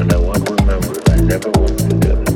And I want to remember, I never was condemned.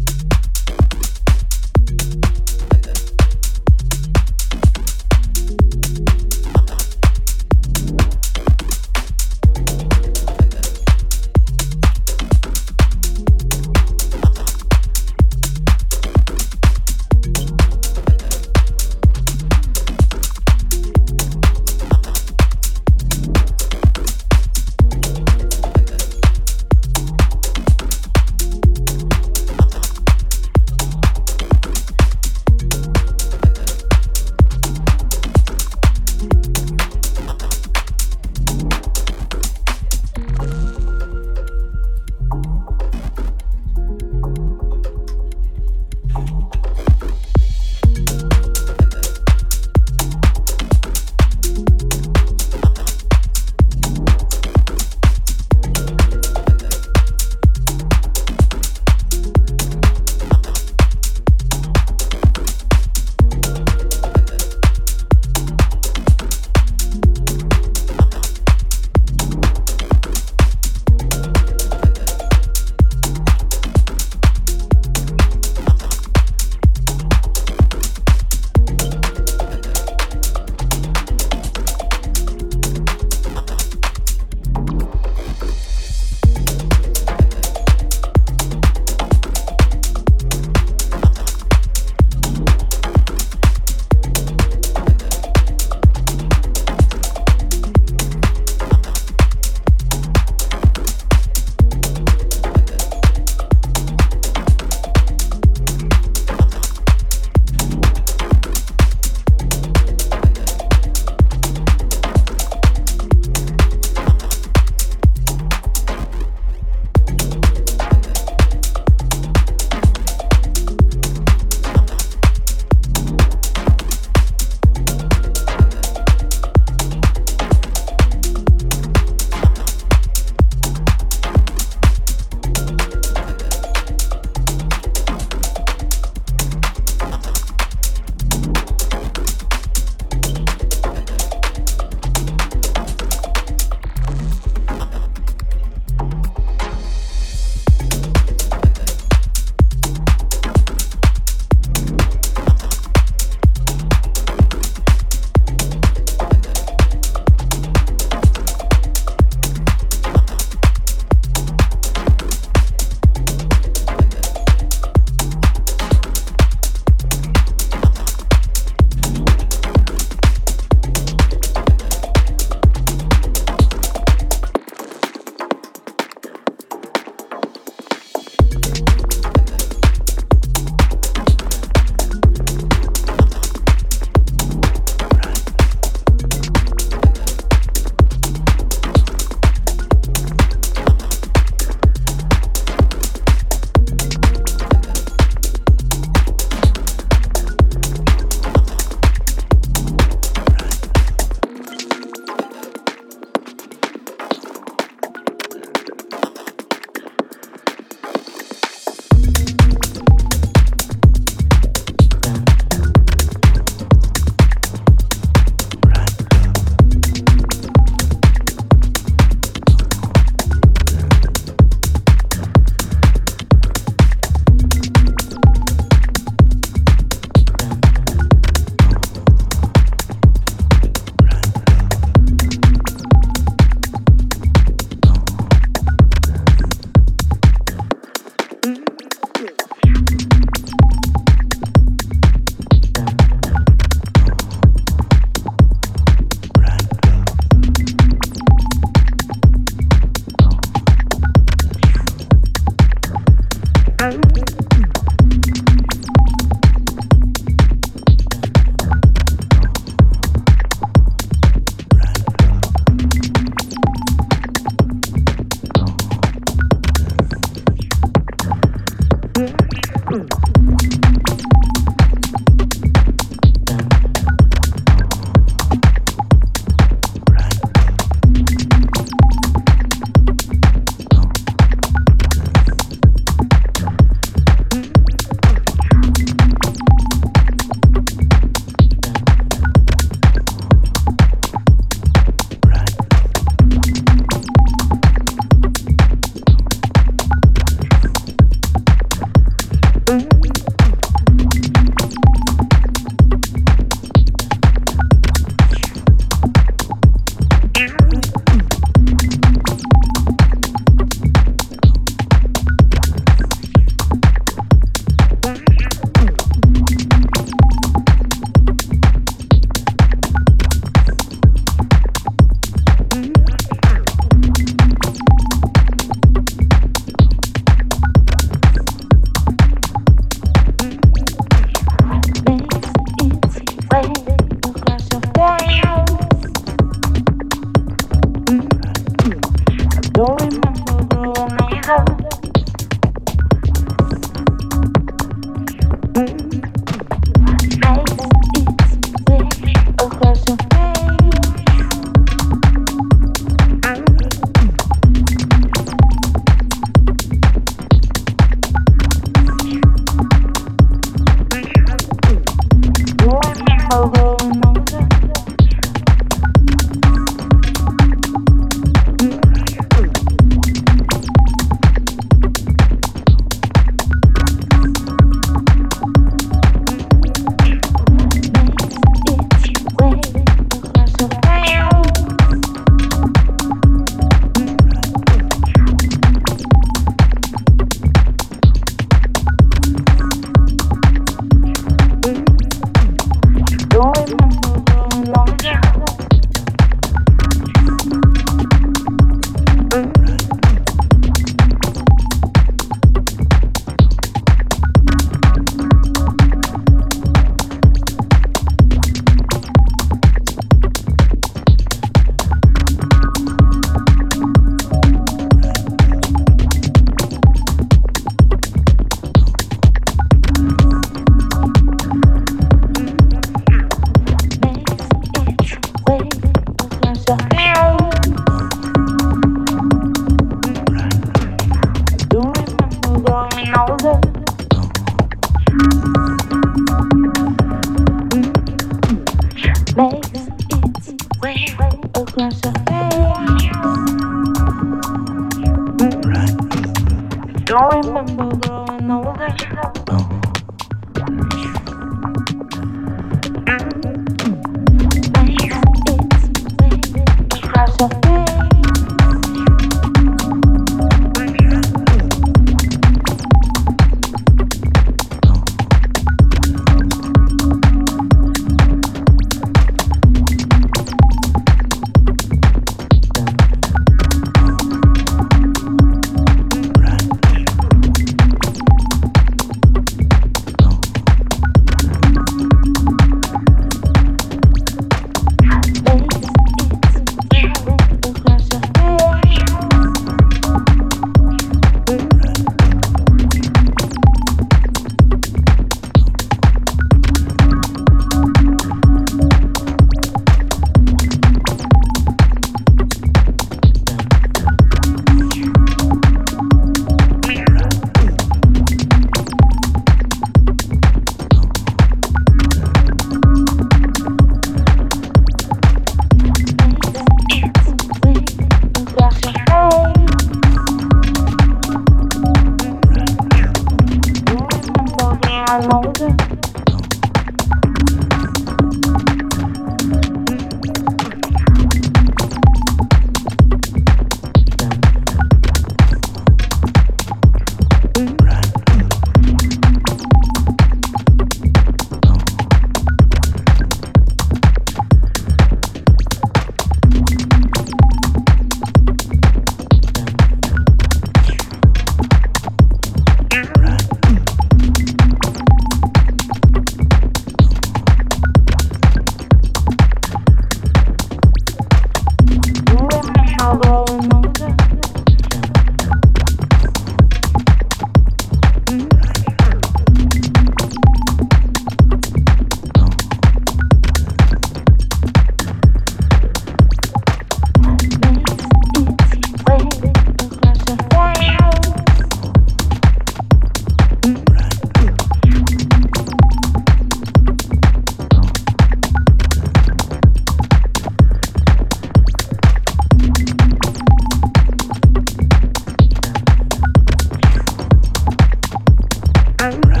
around.